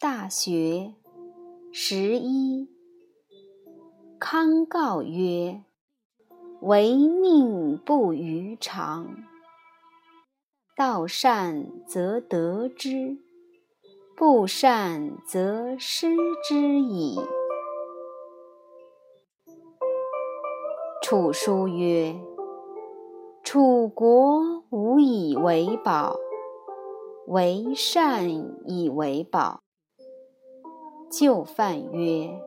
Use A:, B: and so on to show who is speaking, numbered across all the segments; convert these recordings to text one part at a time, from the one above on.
A: 大学十一。康告曰：“唯命不于常，道善则得之，不善则失之矣。”楚书曰：“楚国无以为宝，唯善以为宝。”就范曰。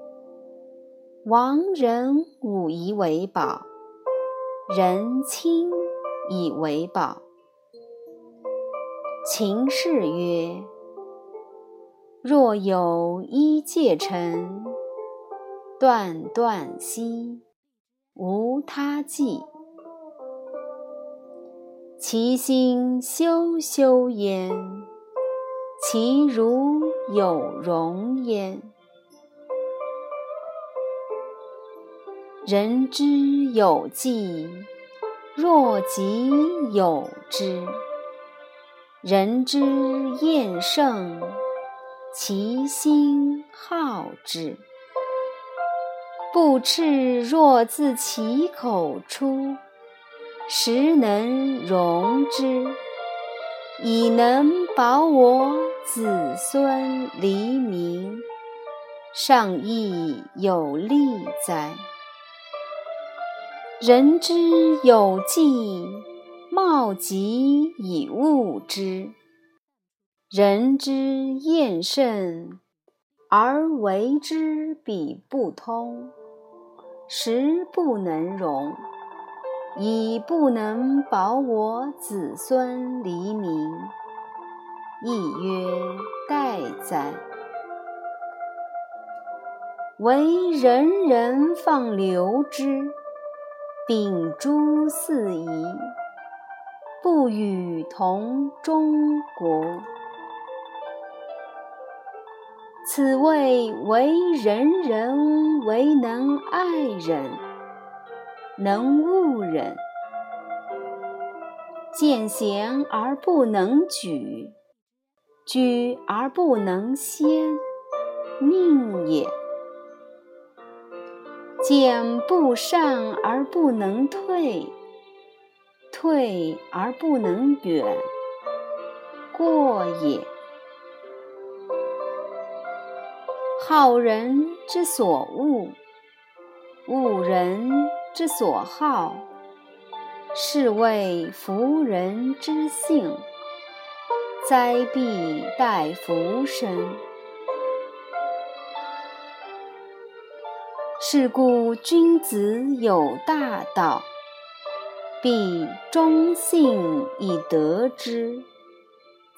A: 亡人武以为宝，人亲以为宝。秦氏曰：“若有一介臣，断断兮，无他计。其心修修焉，其如有容焉。”人之有计，若己有之；人之厌胜，其心好之。不赤若自其口出，实能容之，以能保我子孙黎民，尚亦有利哉！人之有计，貌及以物之；人之厌甚，而为之彼不通，实不能容，以不能保我子孙黎民，亦曰待哉！惟人人放流之。秉诸四夷，不与同中国。此谓为人人为能爱人，能恶人；见贤而不能举，举而不能先，命也。见不善而不能退，退而不能远，过也。好人之所恶，恶人之所好，是谓夫人之性，灾必待福生。是故君子有大道，必忠信以得之，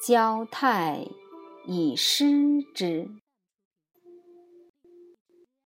A: 交泰以失之。